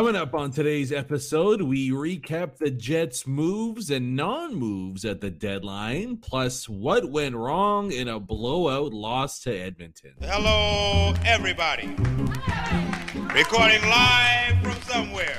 Coming up on today's episode, we recap the Jets' moves and non moves at the deadline, plus what went wrong in a blowout loss to Edmonton. Hello, everybody. Recording live from somewhere.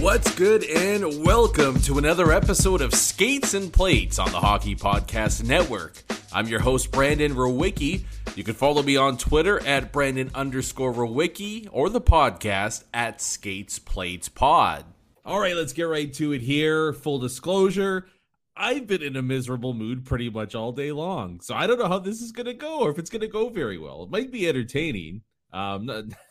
What's good, and welcome to another episode of Skates and Plates on the Hockey Podcast Network. I'm your host, Brandon Rowicki. You can follow me on Twitter at Brandon underscore Rowicki or the podcast at Skates Plates Pod. All right, let's get right to it here. Full disclosure. I've been in a miserable mood pretty much all day long. So I don't know how this is going to go or if it's going to go very well. It might be entertaining. Um,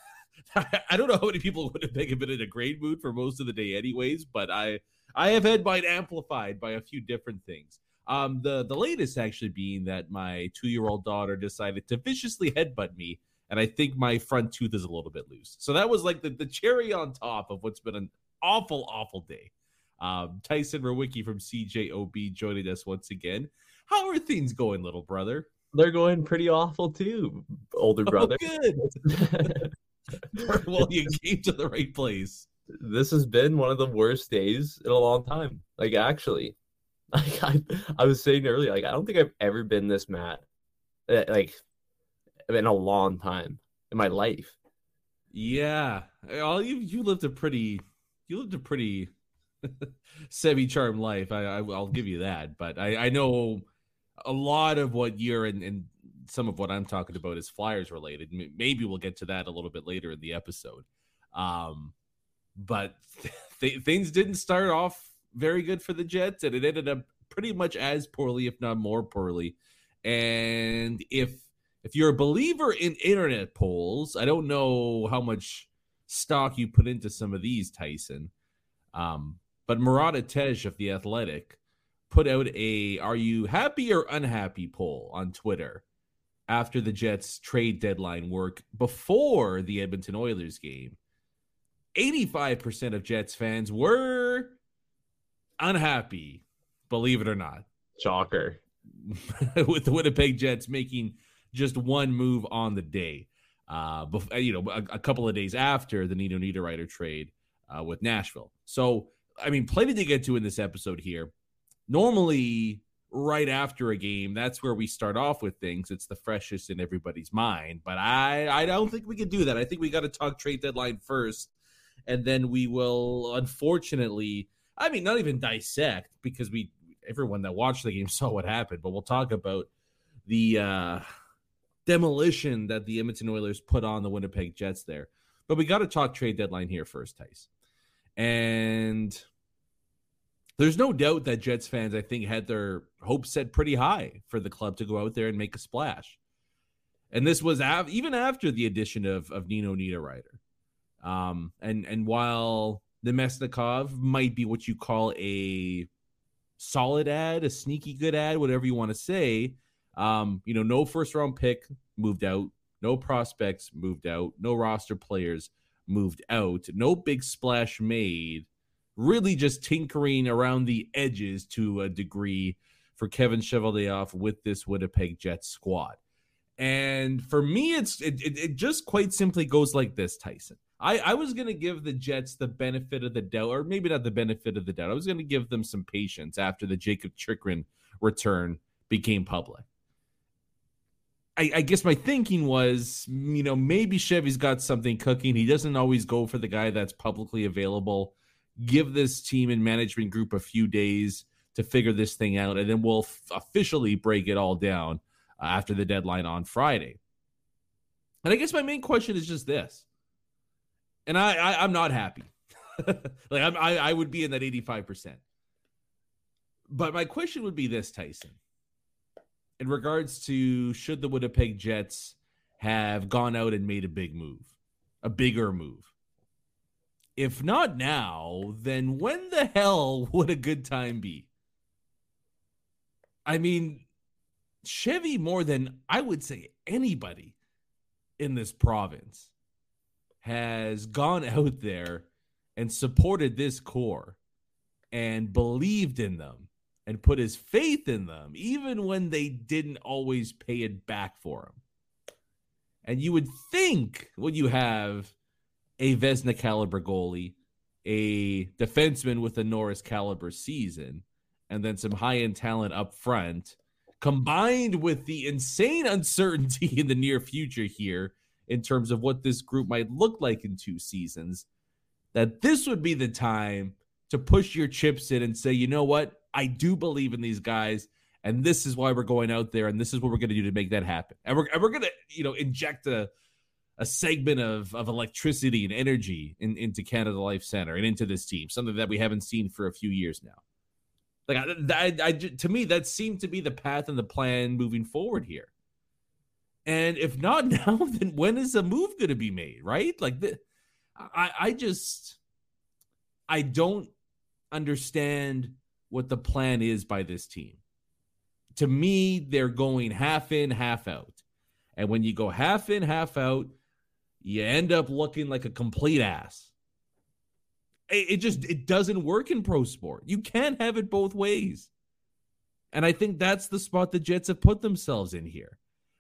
I don't know how many people would have been in a great mood for most of the day, anyways. But I I have had mine amplified by a few different things. Um, the the latest actually being that my two year old daughter decided to viciously headbutt me, and I think my front tooth is a little bit loose. So that was like the the cherry on top of what's been an awful awful day. Um, Tyson Rowicki from CJOB joining us once again. How are things going, little brother? They're going pretty awful too, older Oh, brother. good. well, you came to the right place. this has been one of the worst days in a long time. Like actually, like I, I was saying earlier, like I don't think I've ever been this mad, eh, like in a long time in my life. Yeah, all you you lived a pretty you lived a pretty semi charmed life. I, I I'll give you that, but I I know a lot of what you're and and some of what I'm talking about is Flyers related. Maybe we'll get to that a little bit later in the episode. Um, but th- things didn't start off very good for the Jets, and it ended up pretty much as poorly, if not more poorly. And if if you're a believer in internet polls, I don't know how much stock you put into some of these, Tyson. Um, but Murat Ates of the Athletic put out a "Are you happy or unhappy?" poll on Twitter after the Jets trade deadline work before the Edmonton Oilers game. 85% of Jets fans were unhappy, believe it or not, Shocker. with the Winnipeg Jets making just one move on the day. Uh, bef- you know, a, a couple of days after the Nino Niederreiter trade uh, with Nashville. So, I mean, plenty to get to in this episode here. Normally, right after a game, that's where we start off with things. It's the freshest in everybody's mind. But I, I don't think we can do that. I think we got to talk trade deadline first, and then we will, unfortunately, I mean, not even dissect because we, everyone that watched the game saw what happened. But we'll talk about the uh, demolition that the Edmonton Oilers put on the Winnipeg Jets there. But we got to talk trade deadline here first, Tice. And there's no doubt that Jets fans, I think, had their hopes set pretty high for the club to go out there and make a splash. And this was av- even after the addition of, of Nino Niederreiter. Um, and, and while Namestnikov might be what you call a solid ad, a sneaky good ad, whatever you want to say, um, you know, no first round pick moved out, no prospects moved out, no roster players moved out, no big splash made. Really just tinkering around the edges to a degree for Kevin Cheveldayoff with this Winnipeg Jets squad. And for me, it's it, it, it just quite simply goes like this, Tyson. I, I was going to give the Jets the benefit of the doubt, or maybe not the benefit of the doubt. I was going to give them some patience after the Jakob Chychrun return became public. I, I, guess my thinking was, you know, maybe Chevy's got something cooking. He doesn't always go for the guy that's publicly available. Give this team and management group a few days to figure this thing out, and then we'll f- officially break it all down uh, after the deadline on Friday. And I guess my main question is just this, and I, I am not happy. like I'm, I I would be in that 85 percent. But my question would be this, Tyson in regards to should the Winnipeg Jets have gone out and made a big move, a bigger move? If not now, then when the hell would a good time be? I mean, Chevy, more than I would say anybody in this province, has gone out there and supported this core and believed in them and put his faith in them, even when they didn't always pay it back for him. And you would think when you have a Vezina caliber goalie, a defenseman with a Norris caliber season, and then some high end talent up front, combined with the insane uncertainty in the near future here in terms of what this group might look like in two seasons, that this would be the time to push your chips in and say, you know what? I do believe in these guys, and this is why we're going out there, and this is what we're going to do to make that happen. And we're, and we're going to, you know, inject a a segment of of electricity and energy in, into Canada Life Center and into this team, something that we haven't seen for a few years now. Like, I, I, I to me, that seemed to be the path and the plan moving forward here. And if not now, then when is a move going to be made? Right? Like, the, I, I just, I don't understand what the plan is by this team. To me, they're going half in, half out. And when you go half in, half out, you end up looking like a complete ass. It, it just it doesn't work in pro sport. You can't have it both ways. And I think that's the spot the Jets have put themselves in here,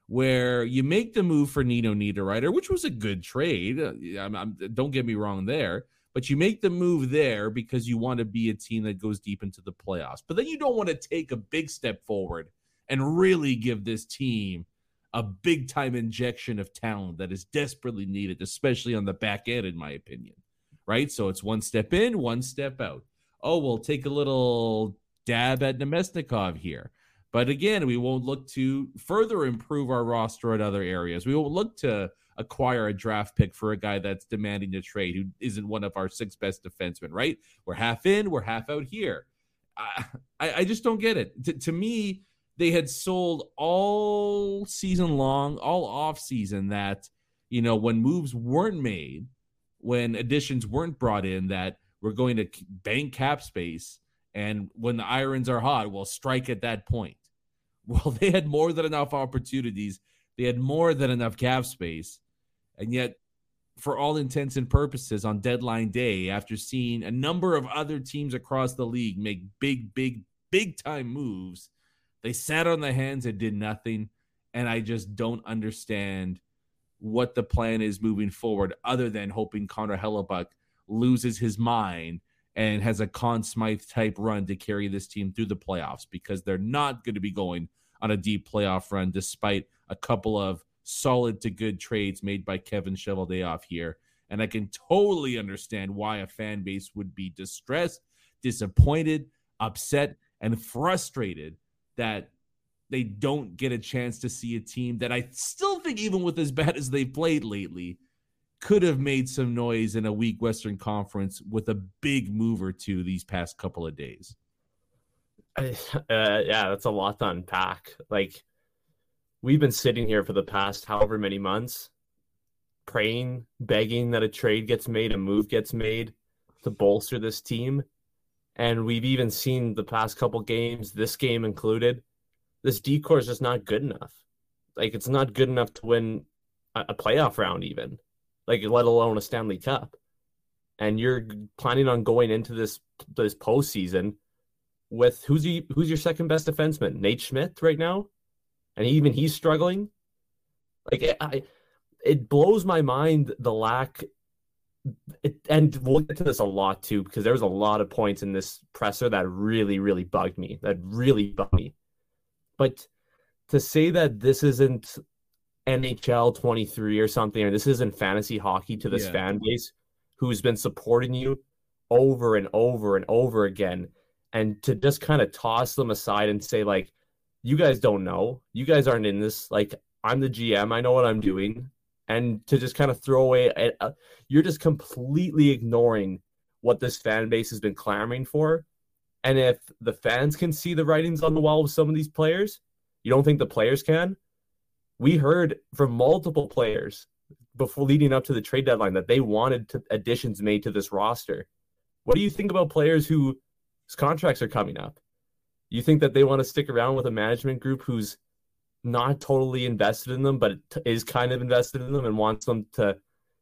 where you make the move for Nino Niederreiter, which was a good trade. Uh, I'm, I'm, don't get me wrong there but you make the move there because you want to be a team that goes deep into the playoffs. But then you don't want to take a big step forward and really give this team a big time injection of talent that is desperately needed, especially on the back end, in my opinion. Right? So it's one step in, one step out. Oh, we'll take a little dab at Namestnikov here. But again, we won't look to further improve our roster in other areas. We won't look to acquire a draft pick for a guy that's demanding a trade who isn't one of our six best defensemen, right? We're half in, we're half out here. I, I just don't get it. to, to me, they had sold all season long, all off season that, you know, when moves weren't made, when additions weren't brought in, that we're going to bank cap space. And when the irons are hot, we'll strike at that point. Well, they had more than enough opportunities. They had more than enough cap space. And yet, for all intents and purposes, on deadline day, after seeing a number of other teams across the league make big, big, big time moves, they sat on the hands and did nothing. And I just don't understand what the plan is moving forward, other than hoping Connor Hellebuyck loses his mind and has a Conn Smythe type run to carry this team through the playoffs because they're not going to be going on a deep playoff run despite a couple of solid to good trades made by Kevin Cheveldayoff here. And I can totally understand why a fan base would be distressed, disappointed, upset, and frustrated that they don't get a chance to see a team that I still think, even with as bad as they've played lately, could have made some noise in a weak Western Conference with a big move or two these past couple of days. Uh, yeah, that's a lot to unpack. Like, we've been sitting here for the past however many months praying, begging that a trade gets made, a move gets made to bolster this team. And we've even seen the past couple games, this game included, this decor is just not good enough. Like it's not good enough to win a, a playoff round, even like let alone a Stanley Cup. And you're planning on going into this this postseason with who's you, who's your second best defenseman? Nate Schmidt right now and even he's struggling. Like I, it blows my mind the lack. It, and we'll get to this a lot too because there was a lot of points in this presser that really, really bugged me. That really bugged me. But to say that this isn't NHL 23 or something, or this isn't fantasy hockey to this Yeah. fan base who's been supporting you over and over and over again. And to just kind of toss them aside and say, like, you guys don't know. You guys aren't in this. Like, I'm the GM. I know what I'm doing. And to just kind of throw away, uh, you're just completely ignoring what this fan base has been clamoring for. And if the fans can see the writings on the wall of some of these players, you don't think the players can? We heard from multiple players before leading up to the trade deadline that they wanted to, additions made to this roster. What do you think about players whose contracts are coming up? You think that they want to stick around with a management group who's not totally invested in them, but is kind of invested in them and wants them to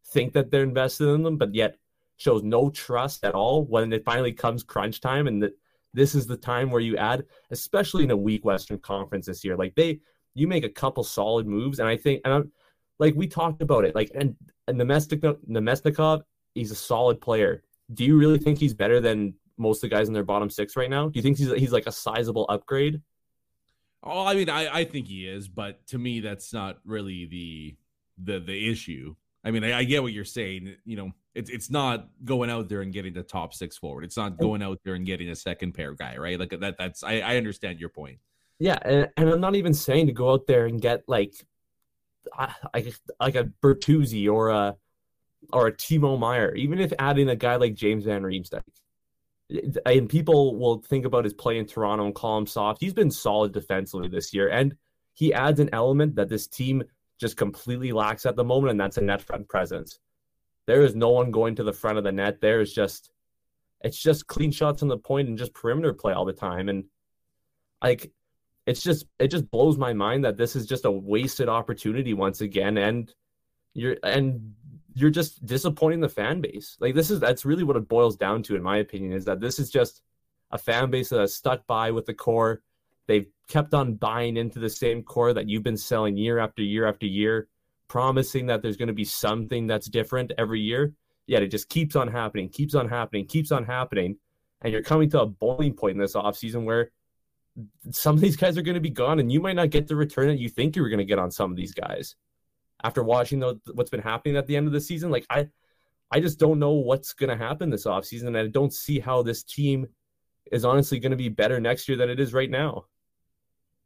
think that they're invested in them, but yet shows no trust at all when it finally comes crunch time and that this is the time where you add, especially in a weak Western Conference this year. Like they, you make a couple solid moves, and I think, and I'm like we talked about it, like and, and Namestnikov, he's a solid player. Do you really think he's better than most of the guys in their bottom six right now? Do you think he's he's like a sizable upgrade? Oh, I mean, I, I think he is, but to me, that's not really the the the issue. I mean, I, I get what you're saying. You know, it's it's not going out there and getting the top six forward. It's not going out there and getting a second pair guy, right? Like that. That's I, I understand your point. Yeah, and, and I'm not even saying to go out there and get like like like a Bertuzzi or a or a Timo Meier. Even if adding a guy like James Van Riemsdyk, and people will think about his play in Toronto and call him soft. He's been solid defensively this year, and he adds an element that this team just completely lacks at the moment, and that's a net front presence. There is no one going to the front of the net. There is just it's just clean shots on the point and just perimeter play all the time, and like it's just it just blows my mind that this is just a wasted opportunity once again, and you're and you're just disappointing the fan base. Like this is that's really what it boils down to, in my opinion, is that this is just a fan base that has stuck by with the core. They've kept on buying into the same core that you've been selling year after year after year, promising that there's going to be something that's different every year. Yet it just keeps on happening, keeps on happening, keeps on happening. And you're coming to a boiling point in this offseason where some of these guys are going to be gone and you might not get the return that you think you were going to get on some of these guys after watching the, what's been happening at the end of the season. Like I, I just don't know what's going to happen this offseason. And I don't see how this team is honestly going to be better next year than it is right now.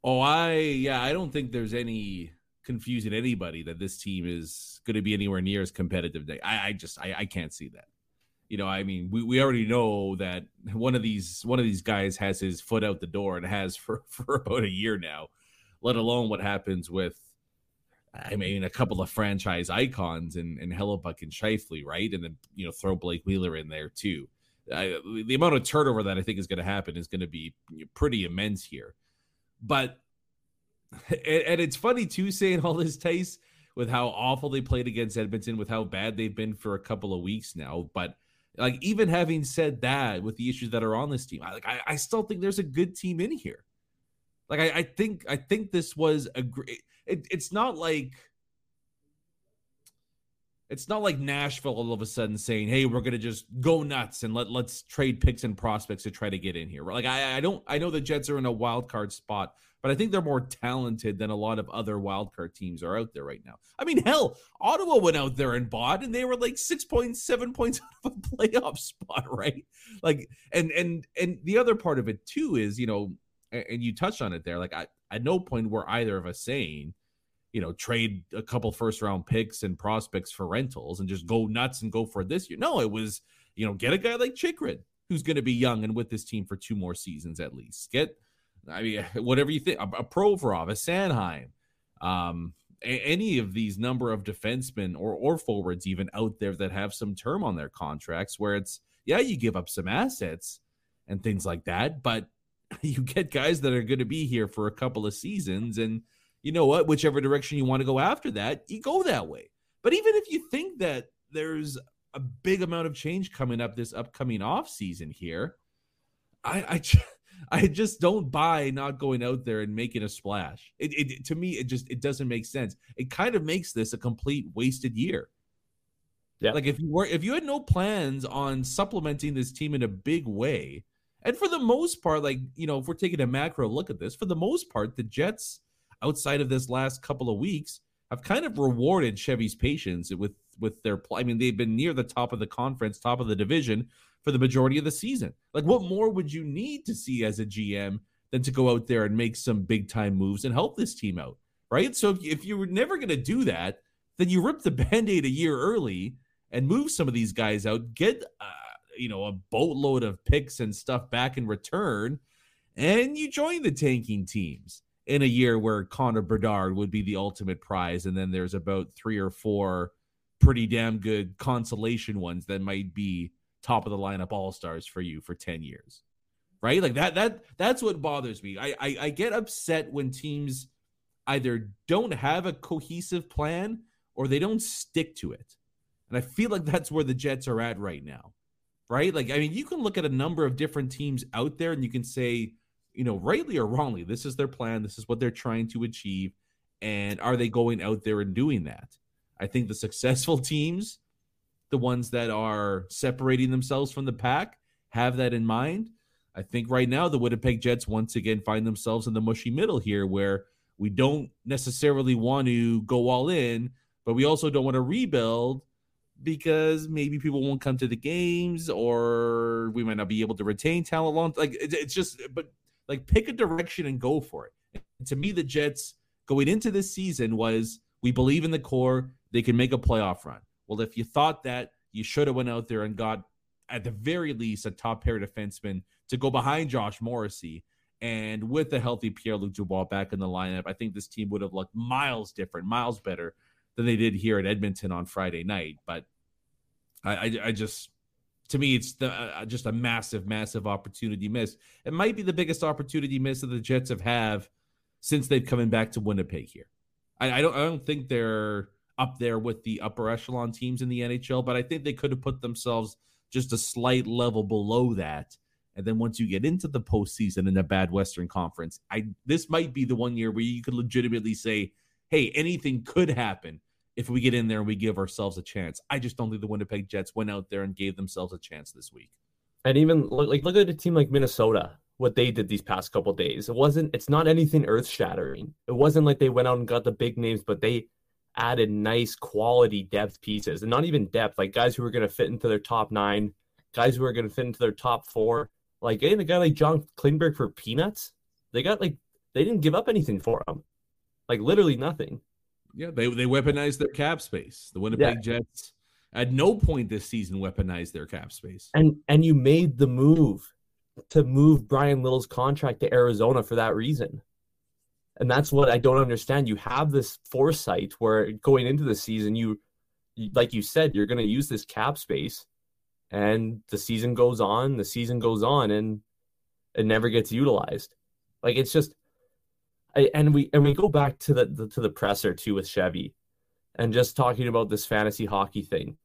Oh, I yeah, I don't think there's any confusing anybody that this team is going to be anywhere near as competitive. I, I just I, I can't see that. You know, I mean, we, we already know that one of these one of these guys has his foot out the door and has for for about a year now. Let alone what happens with, I mean, a couple of franchise icons and and Hellebuyck and Scheifele, right? And then you know throw Blake Wheeler in there too. I, the amount of turnover that I think is going to happen is going to be pretty immense here. But and it's funny too saying all this, Tice, with how awful they played against Edmonton, with how bad they've been for a couple of weeks now. But like even having said that, with the issues that are on this team, I, like I, I still think there's a good team in here. Like I, I think I think this was a great. It, it's not like it's not like Nashville all of a sudden saying, "Hey, we're gonna just go nuts and let let's trade picks and prospects to try to get in here." Like I, I don't, I know the Jets are in a wild card spot, but I think they're more talented than a lot of other wild card teams are out there right now. I mean, hell, Ottawa went out there and bought, and they were like six point seven points, out of a playoff spot, right? Like, and and and the other part of it too is, you know, and you touched on it there. Like, I, at no point were either of us saying you know, trade a couple first round picks and prospects for rentals and just go nuts and go for this year. No, it was, you know, get a guy like Chychrun who's going to be young and with this team for two more seasons at least. Get, I mean, whatever you think, a, a Provorov, a Sanheim, um, a, any of these number of defensemen or or forwards even out there that have some term on their contracts where it's yeah, you give up some assets and things like that, but you get guys that are going to be here for a couple of seasons and you know what? Whichever direction you want to go after that, you go that way. But even if you think that there's a big amount of change coming up this upcoming off season here, I I, I just don't buy not going out there and making a splash. It, it to me it just it doesn't make sense. It kind of makes this a complete wasted year. Yeah. Like if you were if you had no plans on supplementing this team in a big way, and for the most part, like you know, if we're taking a macro look at this, for the most part, the Jets outside of this last couple of weeks have kind of rewarded Chevy's patience with with their play. I mean, they've been near the top of the conference, top of the division for the majority of the season. Like, what more would you need to see as a GM than to go out there and make some big time moves and help this team out, right? So if, if you were never going to do that, then you rip the band aid a year early and move some of these guys out, get uh, you know a boatload of picks and stuff back in return, and you join the tanking teams in a year where Connor Bedard would be the ultimate prize, and then there's about three or four pretty damn good consolation ones that might be top of the lineup all stars for you for 10 years right? Like that that that's what bothers me. I, I i get upset when teams either don't have a cohesive plan or they don't stick to it and i feel like that's where the jets are at right now right like i mean you can look at a number of different teams out there and you can say you know rightly or wrongly this is their plan this is what they're trying to achieve and are they going out there and doing that I think the successful teams, the ones that are separating themselves from the pack, have that in mind. I think right now the Winnipeg Jets once again find themselves in the mushy middle here where we don't necessarily want to go all in, but we also don't want to rebuild because maybe people won't come to the games or we might not be able to retain talent long like it's just but like pick a direction and go for it. And to me the Jets going into this season was we believe in the core they can make a playoff run. Well, if you thought that, you should have went out there and got at the very least a top pair defenseman to go behind Josh Morrissey. And with a healthy Pierre Luc Dubois back in the lineup, I think this team would have looked miles different, miles better than they did here at Edmonton on Friday night. But I, I, I just, to me, it's the, uh, just a massive, massive opportunity miss. It might be the biggest opportunity miss that the Jets have have since they've coming back to Winnipeg here. I, I don't, I don't think they're up there with the upper echelon teams in the NHL, but I think they could have put themselves just a slight level below that. And then once you get into the postseason in a bad Western Conference, I this might be the one year where you could legitimately say, "Hey, anything could happen if we get in there and we give ourselves a chance." I just don't think the Winnipeg Jets went out there and gave themselves a chance this week. And even like look at a team like Minnesota, what they did these past couple days. It wasn't. It's not anything earth shattering. It wasn't like they went out and got the big names, but they added nice quality depth pieces and not even depth, like guys who going to fit into their top nine, guys who are going to fit into their top four. Like getting a guy like John Klingberg for peanuts, they got like they didn't give up anything for him, like literally nothing. Yeah, they they weaponized their cap space. The Winnipeg yeah. Jets at no point this season weaponized their cap space. And and you made the move to move Bryan Little's contract to Arizona for that reason. And that's what I don't understand. You have this foresight where going into the season, you, like you said, you're going to use this cap space, and the season goes on, the season goes on, and it never gets utilized. Like it's just, I, and we and we go back to the, the to the presser too with Chevy, and just talking about this fantasy hockey thing.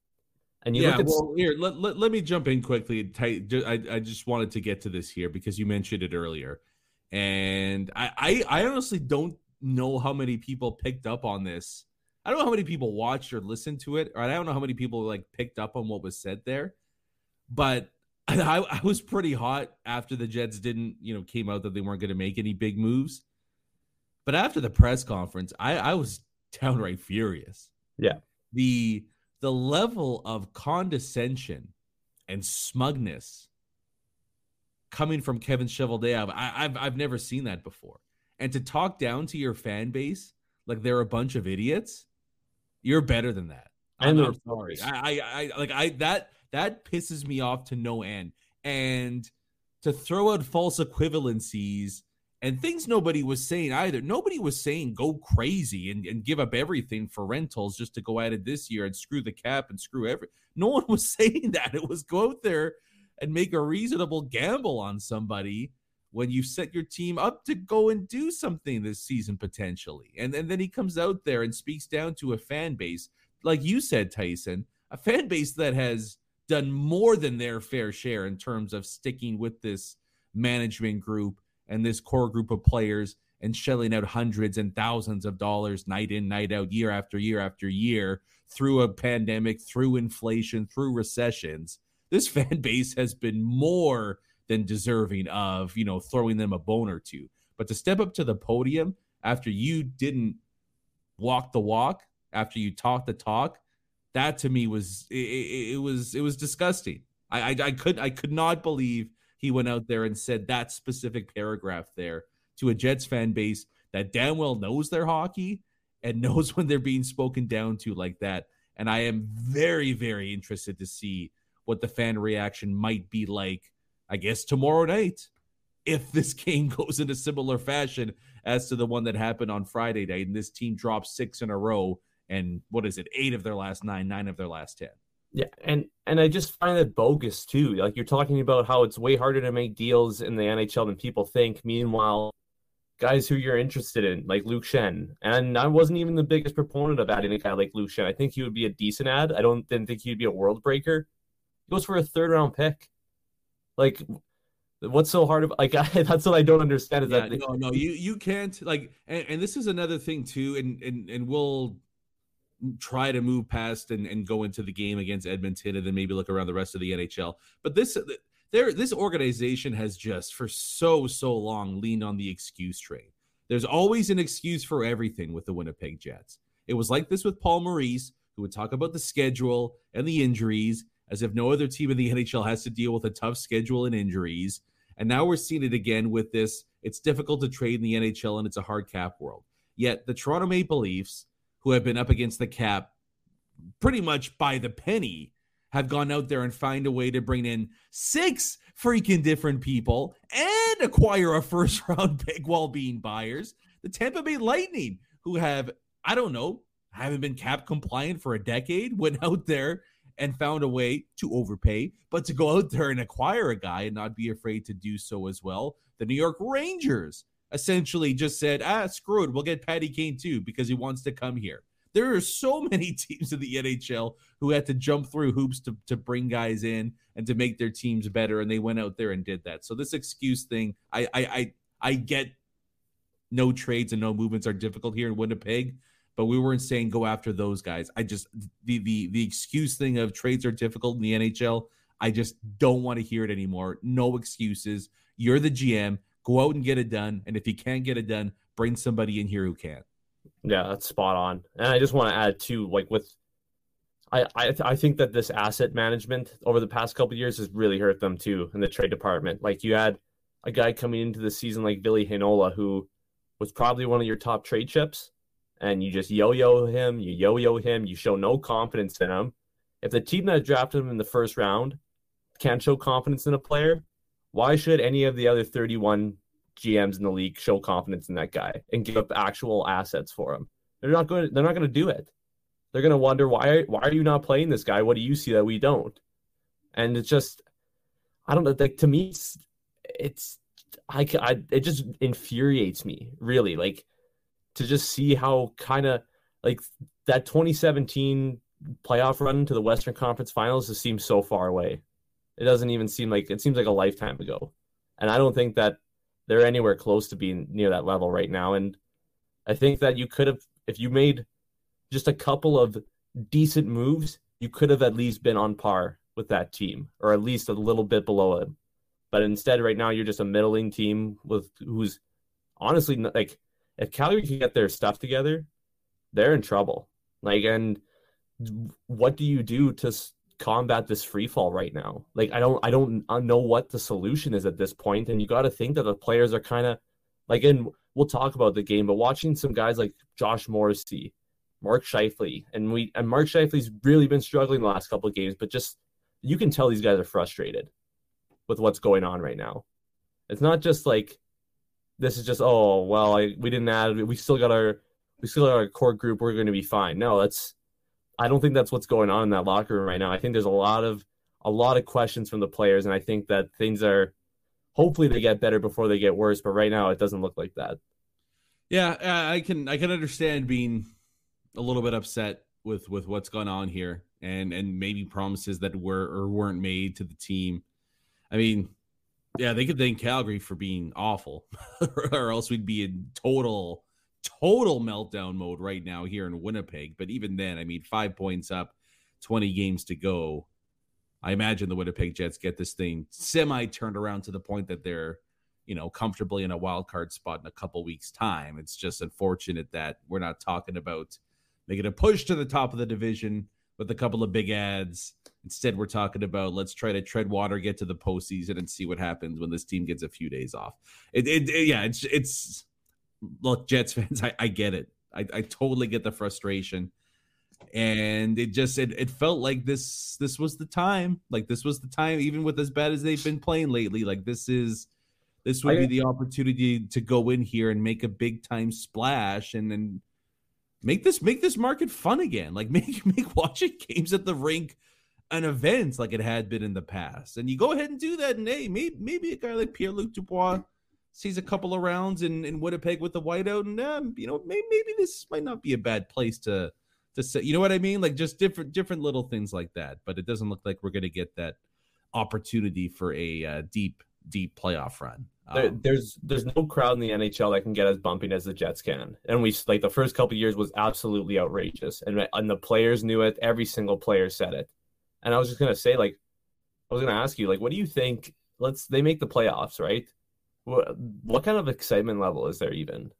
And you yeah, at, well, here let, let, let me jump in quickly. I, I just wanted to get to this here because you mentioned it earlier. And I, I, I honestly don't know how many people picked up on this. I don't know how many people watched or listened to it, or I don't know how many people like picked up on what was said there. But I, I was pretty hot after the Jets didn't, you know, came out that they weren't going to make any big moves. But after the press conference, I, I was downright furious. Yeah. The the level of condescension and smugness coming from Kevin Cheveldayoff, I, have I've never seen that before. And to talk down to your fan base like they're a bunch of idiots, you're better than that. I'm, I'm sorry. I, I, I like I that that pisses me off to no end. And to throw out false equivalencies and things nobody was saying either. Nobody was saying go crazy and, and give up everything for rentals just to go at it this year and screw the cap and screw every. No one was saying that. It was go out there and make a reasonable gamble on somebody when you set your team up to go and do something this season potentially. And, and then he comes out there and speaks down to a fan base, like you said, Tyson, a fan base that has done more than their fair share in terms of sticking with this management group and this core group of players and shelling out hundreds and thousands of dollars night in, night out, year after year after year through a pandemic, through inflation, through recessions this fan base has been more than deserving of, you know, throwing them a bone or two. But to step up to the podium after you didn't walk the walk after you talked the talk, that to me was it, it, was it was disgusting. I, I I could I could not believe he went out there and said that specific paragraph there to a Jets fan base that damn well knows their hockey and knows when they're being spoken down to like that. And I am very, very interested to see what the fan reaction might be like, I guess, tomorrow night if this game goes in a similar fashion as to the one that happened on Friday night and this team drops six in a row and what is it, eight of their last nine, nine of their last 10. Yeah, and and I just find that bogus too. Like you're talking about how it's way harder to make deals in the NHL than people think. Meanwhile, guys who you're interested in, like Luke Schenn, and I wasn't even the biggest proponent of adding a guy like Luke Schenn. I think he would be a decent ad. I don't didn't think he'd be a world breaker. He goes for a third round pick. Like, what's so hard About, like? I, that's what I don't understand. Is Yeah, that no, no, you you can't like, and, and this is another thing too, and and and we'll try to move past and, and go into the game against Edmonton, and then maybe look around the rest of the NHL. But this uh, there this organization has just for so so long leaned on the excuse train. There's always an excuse for everything with the Winnipeg Jets. It was like this with Paul Maurice, who would talk about the schedule and the injuries as if no other team in the NHL has to deal with a tough schedule and injuries. And now we're seeing it again with this. It's difficult to trade in the NHL and it's a hard cap world. Yet the Toronto Maple Leafs, who have been up against the cap pretty much by the penny, have gone out there and find a way to bring in six freaking different people and acquire a first round pick while being buyers. The Tampa Bay Lightning, who have, I don't know, haven't been cap compliant for a decade, went out there and found a way to overpay, but to go out there and acquire a guy and not be afraid to do so as well. The New York Rangers essentially just said, ah, screw it. We'll get Patty Kane too because he wants to come here. There are so many teams in the NHL who had to jump through hoops to, to bring guys in and to make their teams better, and they went out there and did that. So this excuse thing, I I I, I get no trades and no movements are difficult here in Winnipeg, but we weren't saying go after those guys. I just the the the excuse thing of trades are difficult in the NHL. I just don't want to hear it anymore. No excuses. You're the GM. Go out and get it done. And if you can't get it done, bring somebody in here who can. Yeah, that's spot on. And I just want to add too, like with, I I, I think that this asset management over the past couple years has really hurt them too in the trade department. Like you had a guy coming into the season like Ville Heinola, who was probably one of your top trade chips, and you just yo-yo him, you yo-yo him, you show no confidence in him. If the team that drafted him in the first round can't show confidence in a player, why should any of the other 31 GMs in the league show confidence in that guy and give up actual assets for him? They're not going. To, they're not going to do it. They're going to wonder why. Why are you not playing this guy? What do you see that we don't? And it's just, I don't know. Like to me, it's, it's I, I it just infuriates me really. Like to just see how kind of like that 2017 playoff run to the Western Conference Finals just seems so far away. It doesn't even seem like it seems like a lifetime ago. And I don't think that they're anywhere close to being near that level right now. And I think that you could have, if you made just a couple of decent moves, you could have at least been on par with that team, or at least a little bit below it. But instead, right now, you're just a middling team with who's honestly like, if Calgary can get their stuff together, they're in trouble. Like, and what do you do to combat this free fall right now. Like I don't I don't uh, know what the solution is at this point and you got to think that the players are kind of like and we'll talk about the game but watching some guys like Josh Morrissey, Mark Scheifele and we and Mark Scheifele's really been struggling the last couple of games but just you can tell these guys are frustrated with what's going on right now. It's not just like this is just oh well I, we didn't add we still got our we still got our core group we're going to be fine. No, that's I don't think that's what's going on in that locker room right now. I think there's a lot of a lot of questions from the players, and I think that things are hopefully they get better before they get worse. But right now, it doesn't look like that. Yeah, uh, I can I can understand being a little bit upset with with what's gone on here, and and maybe promises that were or weren't made to the team. I mean, yeah, they could thank Calgary for being awful, or else we'd be in total total meltdown mode right now here in Winnipeg. But even then, I mean, five points up, 20 games to go. I imagine the Winnipeg Jets get this thing semi turned around to the point that they're you know, comfortably in a wild card spot in a couple weeks' time. It's just unfortunate that we're not talking about making a push to the top of the division with a couple of big ads. Instead, we're talking about let's try to tread water, get to the postseason, and see what happens when this team gets a few days off. It, it, it yeah, it's it's look, Jets fans, I, I get it. I, I totally get the frustration. And it just it, it felt like this this was the time. Like this was the time even with as bad as they've been playing lately like this is this would be the opportunity to go in here and make a big time splash and then make this make this market fun again. Like make make watching games at the rink an event like it had been in the past. And you go ahead and do that and hey maybe, maybe a guy like pierre-luc dubois sees a couple of rounds in, in winnipeg with the whiteout and um, you know maybe, maybe this might not be a bad place to to say, you know what I mean? Like just different different little things like that. But it doesn't look like we're going to get that opportunity for a uh, deep deep playoff run. There, um, there's there's no crowd in the NHL that can get as bumping as the Jets can, and we like the first couple years was absolutely outrageous, and and the players knew it. Every single player said it, and I was just gonna say like, I was gonna ask you like, what do you think? Let's they make the playoffs, right? What what kind of excitement level is there even?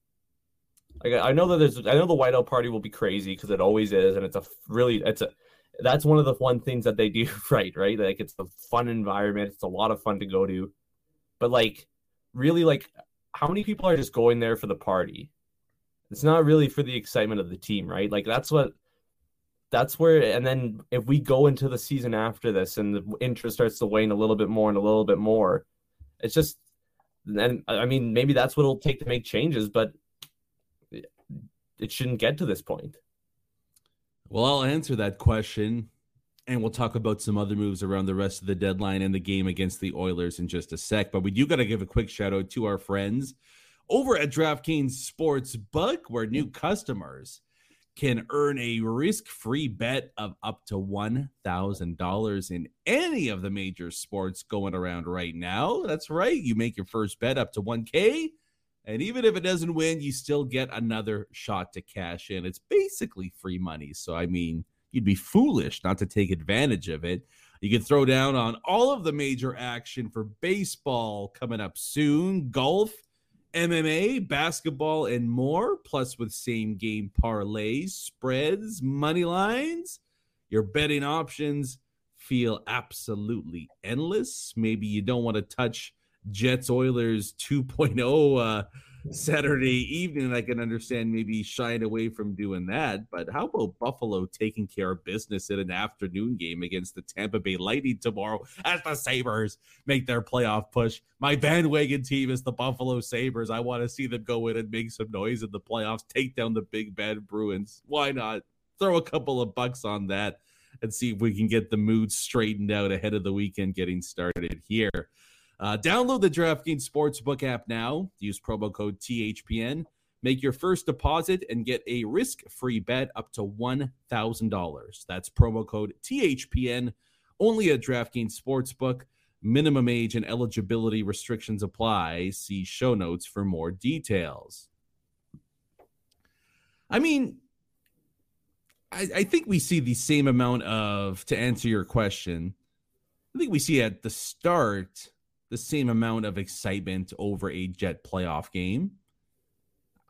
Like I know that there's I know the whiteout party will be crazy because it always is, and it's a really it's a that's one of the fun things that they do right, right? Like it's a fun environment, it's a lot of fun to go to, but like really like how many people are just going there for the party? It's not really for the excitement of the team, right? Like that's what that's where and then if we go into the season after this and the interest starts to wane a little bit more and a little bit more, it's just and I mean maybe that's what it'll take to make changes, but it shouldn't get to this point. Well, I'll answer that question and we'll talk about some other moves around the rest of the deadline and the game against the Oilers in just a sec. But we do got to give a quick shout out to our friends over at DraftKings Sportsbook, where new customers can earn a risk free bet of up to $1,000 in any of the major sports going around right now. That's right. You make your first bet up to 1K and even if it doesn't win, you still get another shot to cash in. It's basically free money. So, I mean, you'd be foolish not to take advantage of it. You can throw down on all of the major action for baseball coming up soon, golf, MMA, basketball, and more. Plus, with same game parlays, spreads, money lines, your betting options feel absolutely endless. Maybe you don't want to touch Jets Oilers 2.0 uh, Saturday evening. I can understand maybe shying away from doing that. But how about Buffalo taking care of business in an afternoon game against the Tampa Bay Lightning tomorrow as the Sabres make their playoff push? My bandwagon team is the Buffalo Sabres. I want to see them go in and make some noise in the playoffs, take down the big bad Bruins. Why not? Throw a couple of bucks on that and see if we can get the mood straightened out ahead of the weekend getting started here. Uh, download the DraftKings Sportsbook app now. Use promo code THPN. Make your first deposit and get a risk free bet up to $1,000. That's promo code THPN only at DraftKings Sportsbook. Minimum age and eligibility restrictions apply. See show notes for more details. I mean, I, I think we see the same amount of, to answer your question, I think we see at the start the same amount of excitement over a Jet playoff game.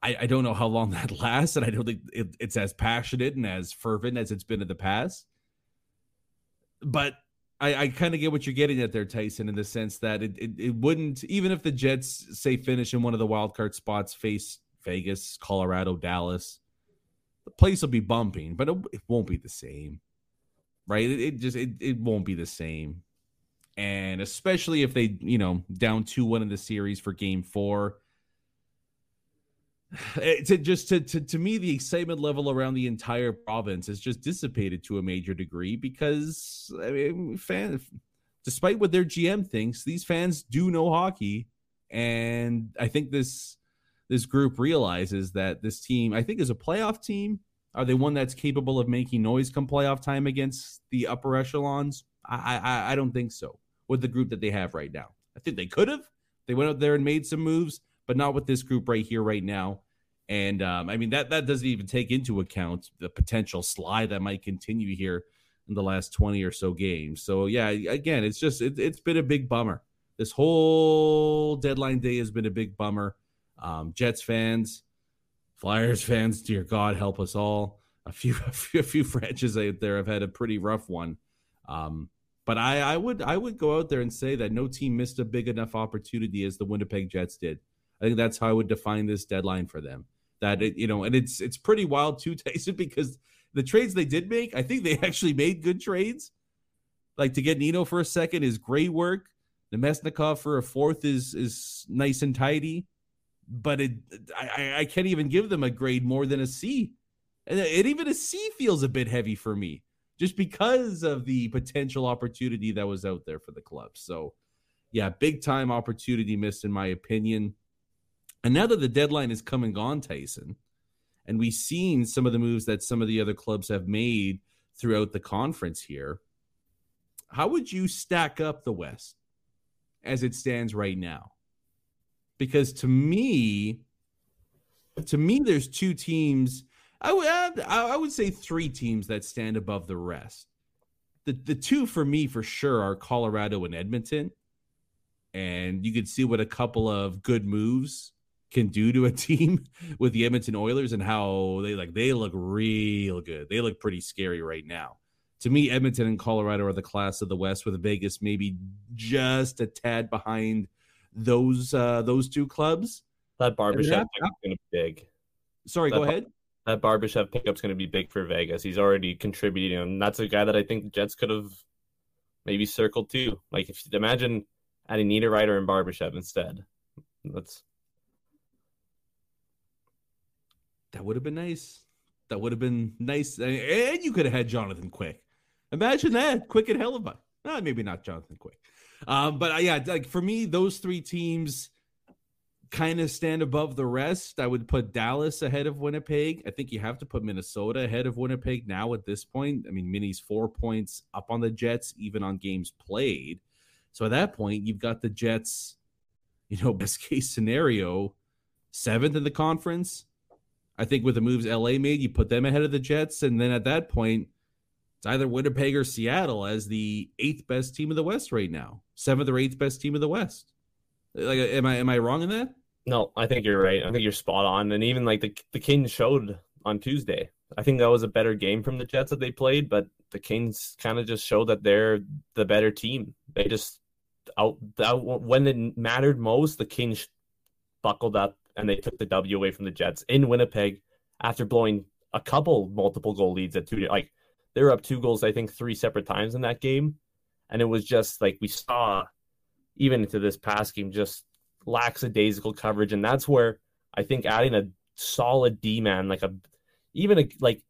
I, I don't know how long that lasts, and I don't think it, it's as passionate and as fervent as it's been in the past. But I, I kind of get what you're getting at there, Tyson, in the sense that it, it, it wouldn't, even if the Jets say finish in one of the wild card spots, face Vegas, Colorado, Dallas, the place will be bumping, but it, it won't be the same, right? It, it just it, it won't be the same and especially if they, you know, down two one in the series for Game Four. To just to, to to me, the excitement level around the entire province is just dissipated to a major degree because I mean, fans, despite what their GM thinks, these fans do know hockey, and I think this this group realizes that this team, I think, is a playoff team. Are they one that's capable of making noise come playoff time against the upper echelons? I, I, I don't think so with the group that they have right now. I think they could have. They went out there and made some moves, but not with this group right here, right now. And um, I mean that that doesn't even take into account the potential slide that might continue here in the last twenty or so games. So yeah, again, it's just it, it's been a big bummer This whole deadline day has been a big bummer. Um, Jets fans, Flyers fans, dear God, help us all. A few, a few, a few franchises out there have had a pretty rough one. Um, but I, I would, I would go out there and say that no team missed a big enough opportunity as the Winnipeg Jets did. I think that's how I would define this deadline for them. That it, you know, and it's it's pretty wild too, Tyson, because the trades they did make, I think they actually made good trades. Like to get Nino for a second is great work. Namestnikov for a fourth is is nice and tidy but it I, I can't even give them a grade more than a C. And even a C feels a bit heavy for me just because of the potential opportunity that was out there for the club. So, yeah, big time opportunity missed in my opinion. And now that the deadline is come and gone, Tyson, and we've seen some of the moves that some of the other clubs have made throughout the conference here, how would you stack up the West as it stands right now? because to me, to me, there's two teams. I would I would say three teams that stand above the rest. The the two for me for sure are Colorado and Edmonton, and you could see what a couple of good moves can do to a team with the Edmonton Oilers and how they like they look real good. They look pretty scary right now. To me, Edmonton and Colorado are the class of the West, with Vegas maybe just a tad behind those uh those two clubs. That Barbashev is going to be big. Sorry, that go ahead. That Barbashev pickup's going to be big for Vegas. He's already contributing, and that's a guy that I think the Jets could have maybe circled too. Like if you imagine adding Niederreiter and Barbashev instead. That's that would have been nice. That would have been nice, and you could have had Jonathan Quick. Imagine that, Quick and Hellebuyck. No, maybe not Jonathan Quick. Um, but uh, yeah, like for me, those three teams kind of stand above the rest. I would put Dallas ahead of Winnipeg. I think you have to put Minnesota ahead of Winnipeg now at this point. I mean, Minnie's four points up on the Jets, even on games played. So at that point, you've got the Jets, you know, best case scenario, seventh in the conference. I think with the moves LA made, you put them ahead of the Jets. And then at that point, it's either Winnipeg or Seattle as the eighth best team of the West right now, seventh or eighth best team of the West. Like, am I am I wrong in that? No, I think you're right. I think you're spot on. And even like the the Kings showed on Tuesday, I think that was a better game from the Jets that they played. But the Kings kind of just showed that they're the better team. They just out, out when it mattered most, the Kings buckled up and they took the W away from the Jets in Winnipeg after blowing a couple multiple goal leads at two. Like they were up two goals, I think, three separate times in that game. And it was just like we saw, even into this past game, just lackadaisical coverage. And that's where I think adding a solid D man, like a, even a, like,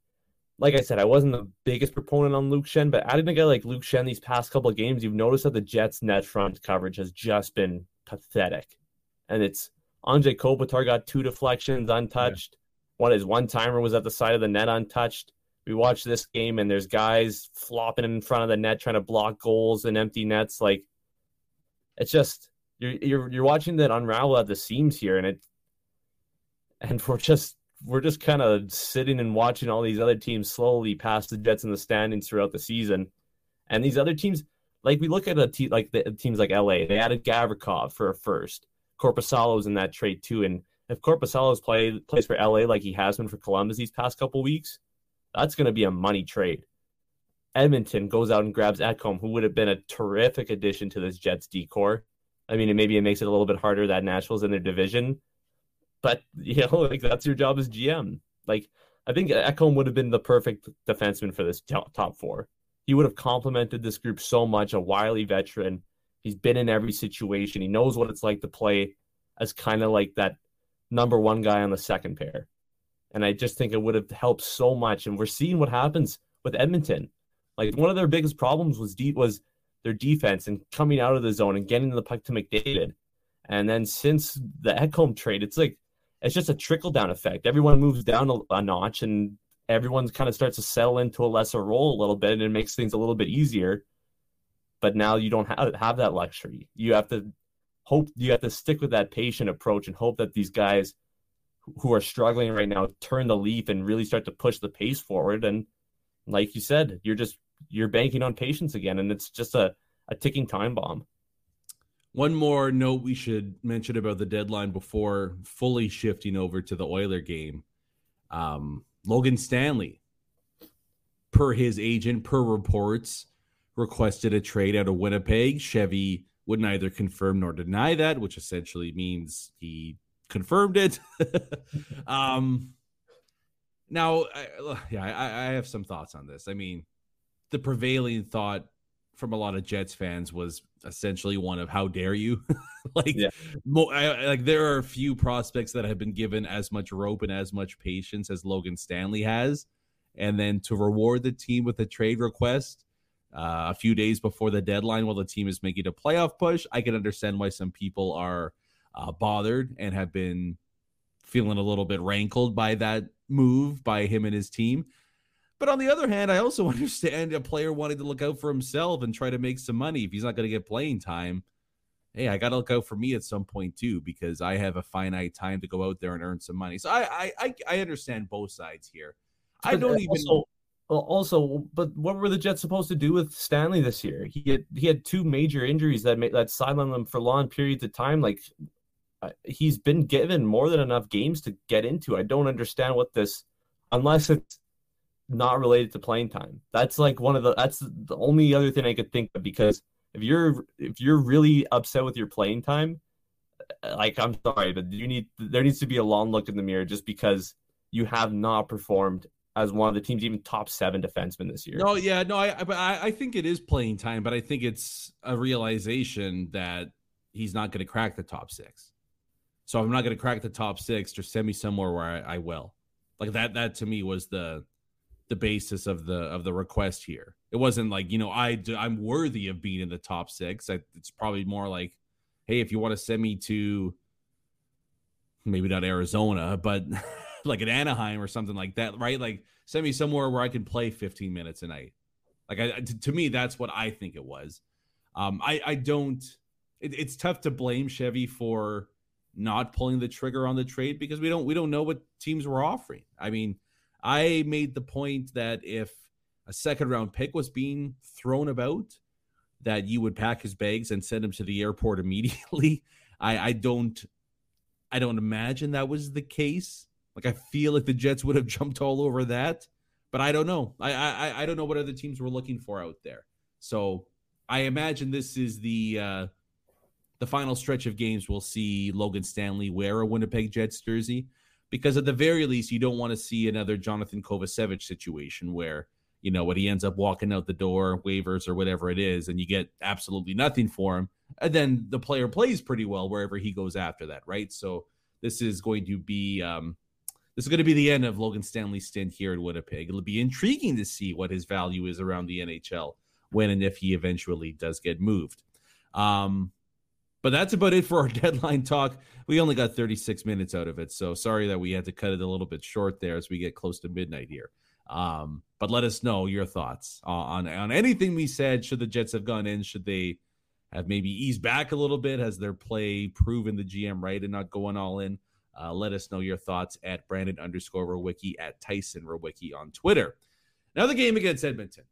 like I said, I wasn't the biggest proponent on Luke Schenn, but adding a guy like Luke Schenn these past couple of games, you've noticed that the Jets' net front coverage has just been pathetic. And it's Anze Kopitar got two deflections untouched. Yeah. One his one timer was at the side of the net untouched we watch this game and there's guys flopping in front of the net trying to block goals and empty nets. Like it's just you're you're you're watching that unravel at the seams here, and it and we're just we're just kind of sitting and watching all these other teams slowly pass the Jets in the standings throughout the season, and these other teams. Like we look at a team like the teams like LA, they added Gavrikov for a first. Korpisalo's in that trade too, and if Korpisalo's play plays for LA like he has been for Columbus these past couple weeks, that's going to be a money trade. Edmonton goes out and grabs Ekholm, who would have been a terrific addition to this Jets decor. I mean, maybe it makes it a little bit harder that Nashville's in their division, but you know, like that's your job as GM. Like, I think Ekholm would have been the perfect defenseman for this top four. He would have complemented this group so much. A wily veteran. He's been in every situation. He knows what it's like to play as kind of like that number one guy on the second pair. And I just think it would have helped so much. And we're seeing what happens with Edmonton. Like one of their biggest problems was deep was their defense and coming out of the zone and getting the puck to McDavid. And then since the Ekholm trade, it's like it's just a trickle down effect. Everyone moves down a, a notch and everyone kind of starts to settle into a lesser role a little bit and it makes things a little bit easier. But now you don't have, have that luxury. You have to hope you have to stick with that patient approach and hope that these guys who are struggling right now turn the leaf and really start to push the pace forward. And like you said, you're just you're banking on patience again, and it's just a, a ticking time bomb. One more note we should mention about the deadline before fully shifting over to the Oiler game. Um, Logan Stanley, per his agent, per reports, requested a trade out of Winnipeg. Chevy would neither confirm nor deny that, which essentially means he confirmed it. um, now, I, yeah, I, I have some thoughts on this. I mean, the prevailing thought from a lot of Jets fans was essentially one of "How dare you?" like, yeah. mo- I, like there are a few prospects that have been given as much rope and as much patience as Logan Stanley has, and then to reward the team with a trade request uh, a few days before the deadline while the team is making a playoff push, I can understand why some people are uh, bothered and have been feeling a little bit rankled by that move by him and his team. But on the other hand, I also understand a player wanting to look out for himself and try to make some money. If he's not going to get playing time, hey, I got to look out for me at some point too because I have a finite time to go out there and earn some money. So I I I understand both sides here. I don't even. Also, uh, also, but what were the Jets supposed to do with Stanley this year? He had he had two major injuries that made that sidelined him for long periods of time. Like uh, he's been given more than enough games to get into. I don't understand what this, unless it's not related to playing time. That's like one of the that's the only other thing I could think of because if you're if you're really upset with your playing time, uh, like I'm sorry, but you need there needs to be a long look in the mirror just because you have not performed as one of the team's even top seven defensemen this year. No, yeah, no, I, I, I think it is playing time, but I think it's a realization that he's not going to crack the top six. So I'm not going to crack the top six. Just send me somewhere where I, I will. Like that. That to me was the the basis of the of the request here. It wasn't like you know I I'm worthy of being in the top six. It's probably more like, hey, if you want to send me to maybe not Arizona, but like an Anaheim or something like that, right? Like send me somewhere where I can play 15 minutes a night. Like I, to, to me, that's what I think it was. Um, I I don't. It, it's tough to blame Chevy for not pulling the trigger on the trade because we don't we don't know what teams were offering. I mean, I made the point that if a second round pick was being thrown about, that you would pack his bags and send him to the airport immediately. I, I don't I don't imagine that was the case. Like I feel like the Jets would have jumped all over that, but I don't know. I I I don't know what other teams were looking for out there. So I imagine this is the uh the final stretch of games we'll see Logan Stanley wear a Winnipeg Jets jersey because at the very least you don't want to see another Jonathan Kovacevic situation where you know what he ends up walking out the door waivers or whatever it is and you get absolutely nothing for him and then the player plays pretty well wherever he goes after that right so this is going to be um, this is going to be the end of Logan Stanley's stint here at Winnipeg. It'll be intriguing to see what his value is around the NHL when and if he eventually does get moved. Um, but that's about it for our deadline talk. We only got 36 minutes out of it. So sorry that we had to cut it a little bit short there as we get close to midnight here. Um, but let us know your thoughts on, on anything we said. Should the Jets have gone in? Should they have maybe eased back a little bit? Has their play proven the GM right and not going all in? Uh, let us know your thoughts at Brandon underscore Rowicki at Tyson Rowicki on Twitter. Now the game against Edmonton.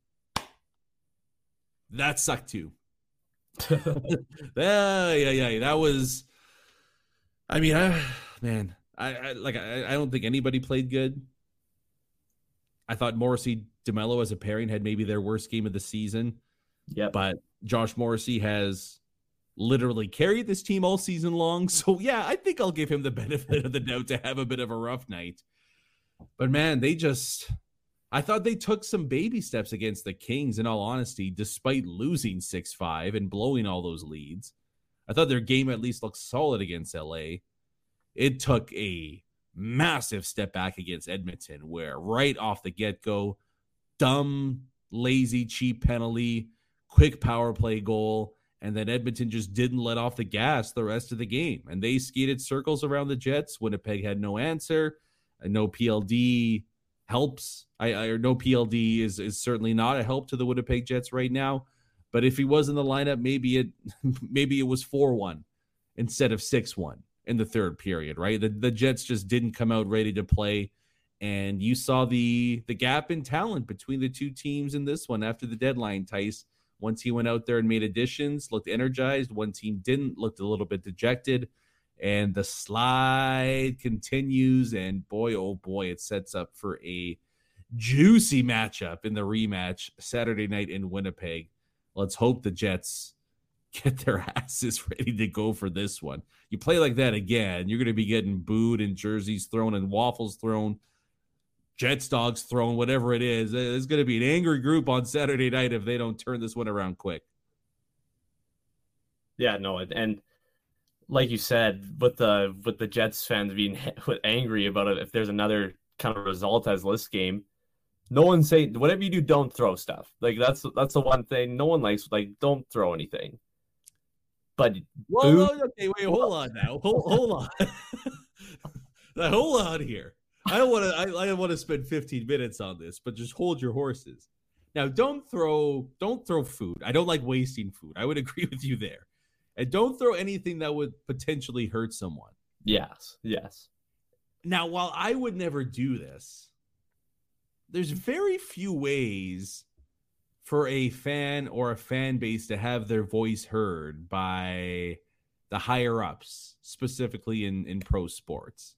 That sucked too. yeah, yeah, yeah. That was. I mean, I, man, I, I like. I, I don't think anybody played good. I thought Morrissey DeMelo as a pairing had maybe their worst game of the season. Yeah, but Josh Morrissey has literally carried this team all season long. So yeah, I think I'll give him the benefit of the doubt to have a bit of a rough night. But man, they just I thought they took some baby steps against the Kings, in all honesty, despite losing 6 5 and blowing all those leads. I thought their game at least looked solid against LA. It took a massive step back against Edmonton, where right off the get go, dumb, lazy, cheap penalty, quick power play goal, and then Edmonton just didn't let off the gas the rest of the game. And they skated circles around the Jets. Winnipeg had no answer, no PLD helps. I, I no PLD is is certainly not a help to the Winnipeg Jets right now. But if he was in the lineup, maybe it maybe it was four one instead of six one in the third period. Right, the the Jets just didn't come out ready to play, and you saw the the gap in talent between the two teams in this one after the deadline. Tice once he went out there and made additions, looked energized. One team didn't, looked a little bit dejected. And the slide continues. And boy, oh boy, it sets up for a juicy matchup in the rematch Saturday night in Winnipeg. Let's hope the Jets get their asses ready to go for this one. You play like that again, you're going to be getting booed and jerseys thrown and waffles thrown, Jets dogs thrown, whatever it is. It's going to be an angry group on Saturday night if they don't turn this one around quick. Yeah, no, and like you said, with the with the Jets fans being angry about it, if there's another kind of result as this game, no one say whatever you do, don't throw stuff. Like that's that's the one thing no one likes. Like don't throw anything. But well, no, okay, wait, hold on now, hold, hold on, hold on here. I don't want to. I, I don't want to spend 15 minutes on this, but just hold your horses. Now, don't throw don't throw food. I don't like wasting food. I would agree with you there. And don't throw anything that would potentially hurt someone. Yes. Yes. Now, while I would never do this, there's very few ways for a fan or a fan base to have their voice heard by the higher ups, specifically in, in pro sports.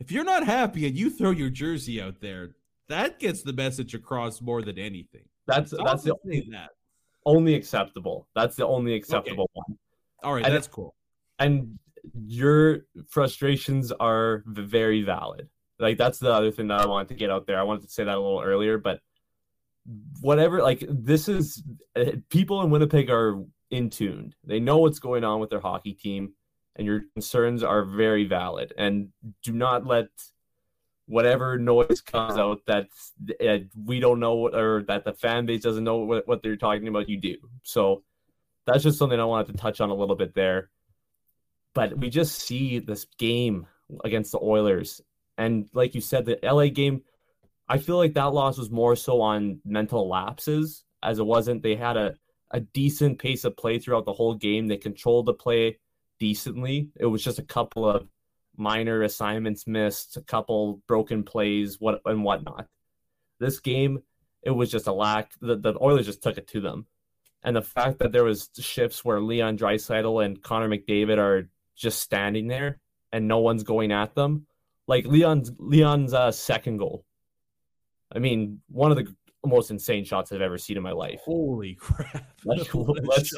If you're not happy and you throw your jersey out there, that gets the message across more than anything. That's that's the only, that. Only acceptable. That's the only acceptable okay. one. All right, and, that's cool. And your frustrations are very valid. Like that's the other thing that I wanted to get out there. I wanted to say that a little earlier, but whatever like this is eh, people in Winnipeg are in tuned. They know what's going on with their hockey team and your concerns are very valid and do not let whatever noise comes out that uh, we don't know what, or that the fan base doesn't know what, what they're talking about you do. So that's just something i wanted to touch on a little bit there. But we just see this game against the oilers. And like you said the la game i feel like that loss was more so on mental lapses as it wasn't. They had a, a decent pace of play throughout the whole game. They controlled the play decently. It was just a couple of minor assignments missed, a couple broken plays, what and whatnot. This game, it was just a lack. The, the Oilers just took it to them, and the fact that there was shifts where Leon Draisaitl and Connor McDavid are just standing there and no one's going at them, like Leon's Leon's uh, second goal. I mean, one of the most insane shots I've ever seen in my life. Holy crap! Let's, let's,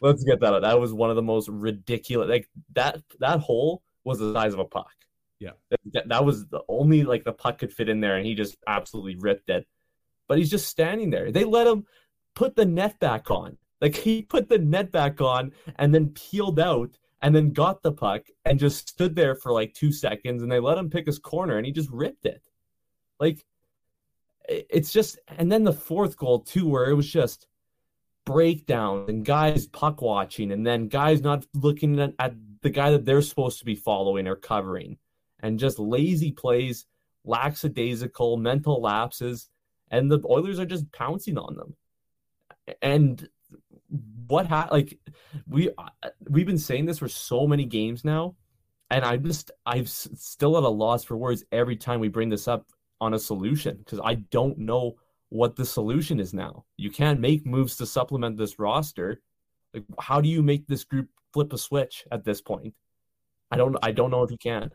let's, get that. Out. That was one of the most ridiculous. Like that that hole was the size of a puck. Yeah, that, that was the only like the puck could fit in there, and he just absolutely ripped it. But he's just standing there. They let him put the net back on. Like he put the net back on and then peeled out and then got the puck and just stood there for like two seconds and they let him pick his corner and he just ripped it. Like it's just and then the fourth goal too where it was just breakdowns and guys puck watching and then guys not looking at, at, the guy that they're supposed to be following or covering and just lazy plays lackadaisical mental lapses and the oilers are just pouncing on them and what ha- like we uh, we've been saying this for so many games now and I'm just I'm still at a loss for words every time we bring this up on a solution because I don't know what the solution is now. You can't make moves to supplement this roster. Like, how do you make this group flip a switch at this point? I don't. I don't know if you can.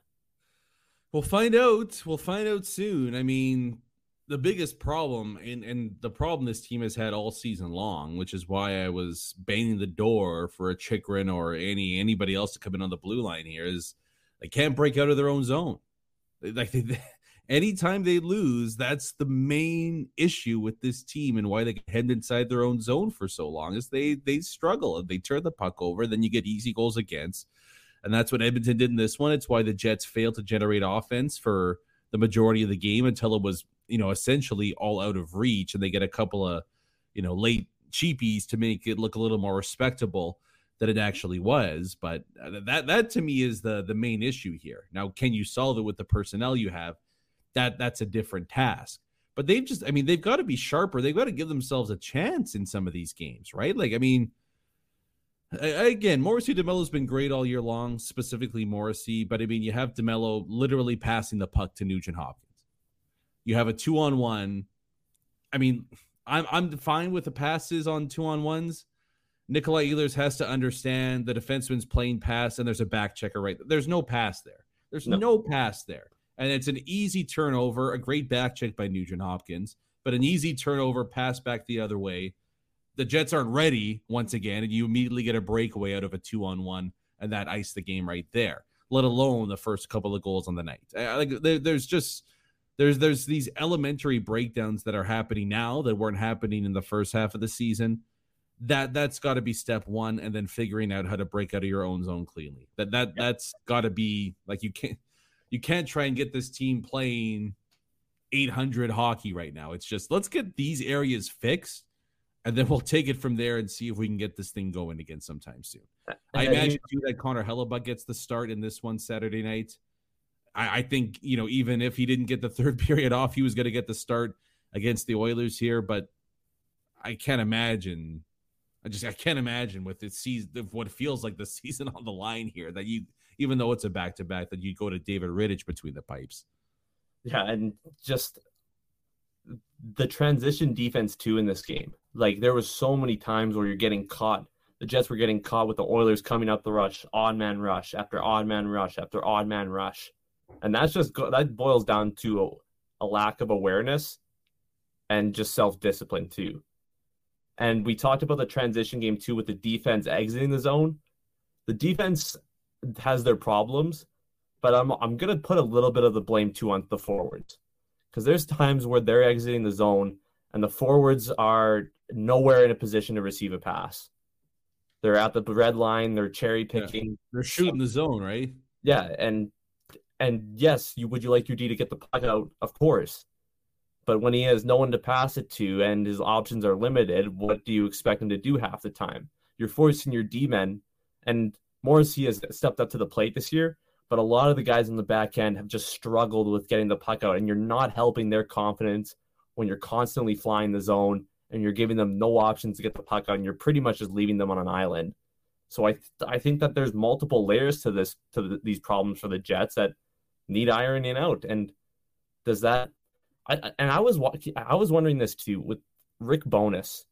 We'll find out. We'll find out soon. I mean, the biggest problem, and and the problem this team has had all season long, which is why I was banging the door for a Chychrun or any anybody else to come in on the blue line here, is they can't break out of their own zone. Like they, anytime they lose, that's the main issue with this team and why they can head inside their own zone for so long is they they struggle and they turn the puck over, then you get easy goals against. And that's what Edmonton did in this one. It's why the Jets failed to generate offense for the majority of the game until it was, you know, essentially all out of reach and they get a couple of, you know, late cheapies to make it look a little more respectable than it actually was. But uh, that that to me is the the main issue here. Now, can you solve it with the personnel you have? That that's a different task. But they've just, I mean, they've got to be sharper. They've got to give themselves a chance in some of these games, right? Like, I mean, again, Morrissey DeMelo's been great all year long, specifically Morrissey. But I mean, you have DeMelo literally passing the puck to Nugent Hopkins. You have a two on one. I mean, I'm I'm fine with the passes on two on ones. Nikolai Ehlers has to understand the defenseman's playing pass and there's a back checker right. There's no pass there. There's no, no pass there. And it's an easy turnover, a great back check by Nugent Hopkins, but an easy turnover, pass back the other way. The Jets aren't ready once again, and you immediately get a breakaway out of a two on one, and that iced the game right there. Let alone the first couple of goals on the night. I, like there, there's just there's there's these elementary breakdowns that are happening now that weren't happening in the first half of the season that that's got to be step one and then figuring out how to break out of your own zone cleanly that that yeah. that's got to be like you can't you can't try and get this team playing 800 hockey right now. It's just let's get these areas fixed and then we'll take it from there and see if we can get this thing going again sometime soon. I imagine too that connor hellebuyck gets the start in this one saturday night. I, I think you know even if he didn't get the third period off he was going to get the start against the oilers here but i can't imagine I just I can't imagine with the season what feels like the season on the line here that you even though it's a back to back that you go to David Rittich between the pipes. Yeah, and just the transition defense too in this game. Like there was so many times where you're getting caught. The Jets were getting caught with the Oilers coming up the rush, odd man rush after odd man rush after odd man rush, and that's just that boils down to a, a lack of awareness and just self discipline too. And we talked about the transition game too with the defense exiting the zone. The defense has their problems, but I'm I'm gonna put a little bit of the blame too on the forwards. Because there's times where they're exiting the zone and the forwards are nowhere in a position to receive a pass. They're at the red line, they're cherry picking. Yeah. They're shooting the zone, right? Yeah, and and yes, you would you like your D to get the puck out? Of course. But when he has no one to pass it to and his options are limited, what do you expect him to do half the time? You're forcing your D men, and Morrissey has stepped up to the plate this year, but a lot of the guys in the back end have just struggled with getting the puck out, and you're not helping their confidence when you're constantly flying the zone and you're giving them no options to get the puck out, and you're pretty much just leaving them on an island. So I th- I think that there's multiple layers to this to the, these problems for the Jets that need ironing out. And does that I, and I was I was wondering this too with Rick Bowness.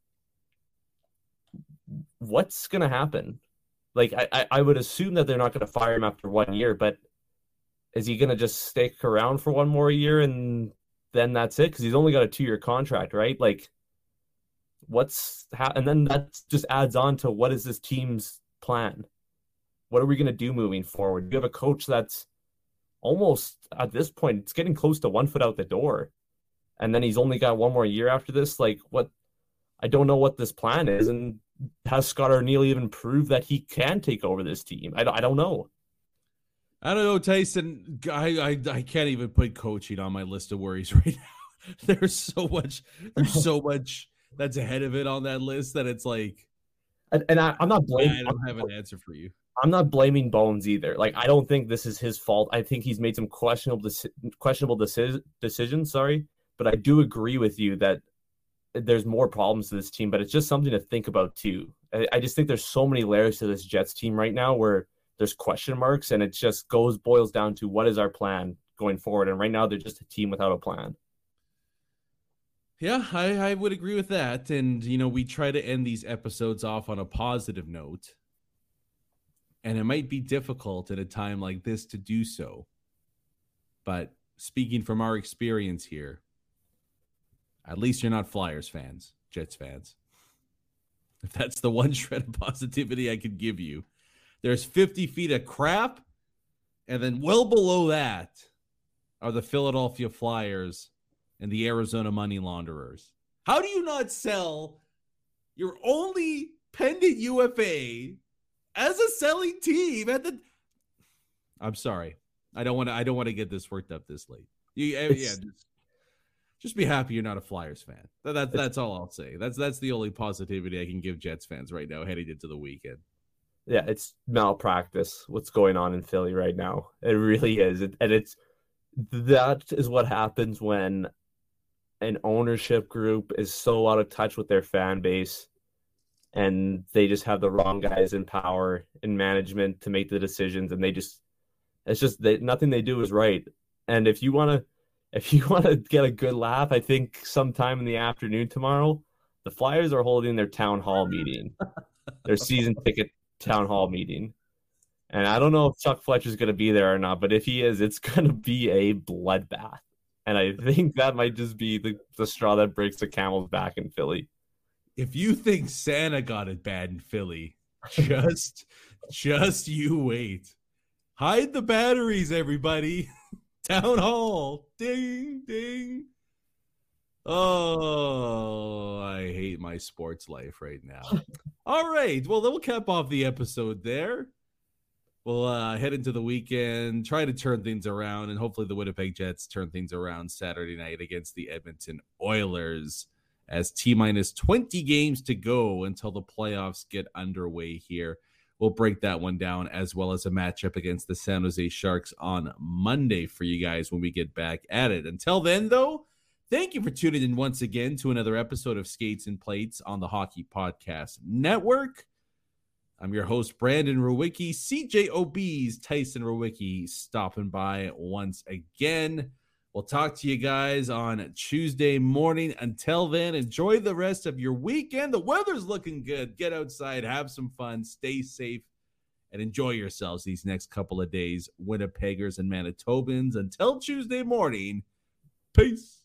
What's gonna happen? Like I, I would assume that they're not gonna fire him after one year, but is he gonna just stick around for one more year and then that's it? Because he's only got a two year contract, right? Like what's ha- and then that just adds on to what is this team's plan? What are we gonna do moving forward? You have a coach that's almost at this point it's getting close to one foot out the door and then he's only got one more year after this. Like, what? I don't know what this plan is, and has Scott Arniel even proved that he can take over this team? I, I don't know. I don't know, Tyson. I, I I can't even put coaching on my list of worries right now. there's so much. There's so much that's ahead of it on that list that it's like. And, and I, am not blaming. I don't have an answer for you. I'm not blaming Bowness either. Like I don't think this is his fault. I think he's made some questionable questionable deci- decisions. Sorry, but I do agree with you that there's more problems to this team, but it's just something to think about too. I, I just think there's so many layers to this Jets team right now where there's question marks and it just goes boils down to what is our plan going forward. And right now they're just a team without a plan. Yeah, I, I would agree with that. And, you know, we try to end these episodes off on a positive note. And it might be difficult at a time like this to do so. But speaking from our experience here, at least you're not Flyers fans, Jets fans. If that's the one shred of positivity I could give you, there's 50 feet of crap, and then well below that are the Philadelphia Flyers and the Arizona money launderers. How do you not sell your only pending UFA as a selling team at the? I'm sorry, I don't want to. I don't want to get this worked up this late. You, yeah, just, just be happy you're not a Flyers fan. That, that, that's all I'll say. That's that's the only positivity I can give Jets fans right now heading into the weekend. Yeah, it's malpractice what's going on in Philly right now. It really is. and it's that is what happens when an ownership group is so out of touch with their fan base and they just have the wrong guys in power in management to make the decisions and they just it's just that nothing they do is right. And if you want to if you want to get a good laugh, I think sometime in the afternoon tomorrow, the Flyers are holding their town hall meeting, their season ticket town hall meeting. And I don't know if Chuck Fletcher's going to be there or not, but if he is, it's going to be a bloodbath. And I think that might just be the, the straw that breaks the camel's back in Philly. If you think Santa got it bad in Philly, just just you wait. Hide the batteries, everybody. Town hall. Ding ding. Oh, I hate my sports life right now. All right. Well, then we'll cap off the episode there. We'll uh, head into the weekend, try to turn things around, and hopefully the Winnipeg Jets turn things around Saturday night against the Edmonton Oilers as T minus 20 games to go until the playoffs get underway here. We'll break that one down as well as a matchup against the San Jose Sharks on Monday for you guys when we get back at it. Until then, though, thank you for tuning in once again to another episode of Skates and Plates on the Hockey Podcast Network. I'm your host, Brandon Rowicki. CJOB's Tyson Rowicki stopping by once again. We'll talk to you guys on Tuesday morning. Until then, enjoy the rest of your weekend. The weather's looking good. Get outside, have some fun, stay safe, and enjoy yourselves these next couple of days, Winnipeggers and Manitobans. Until Tuesday morning, peace.